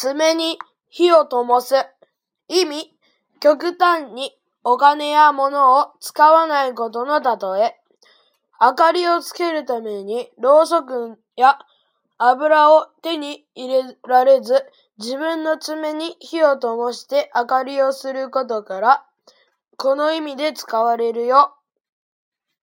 爪に火を灯す。意味、極端にお金や物を使わないことの例え。明かりをつけるために、ろうそくや油を手に入れられず、自分の爪に火を灯して明かりをすることから、この意味で使われるよ。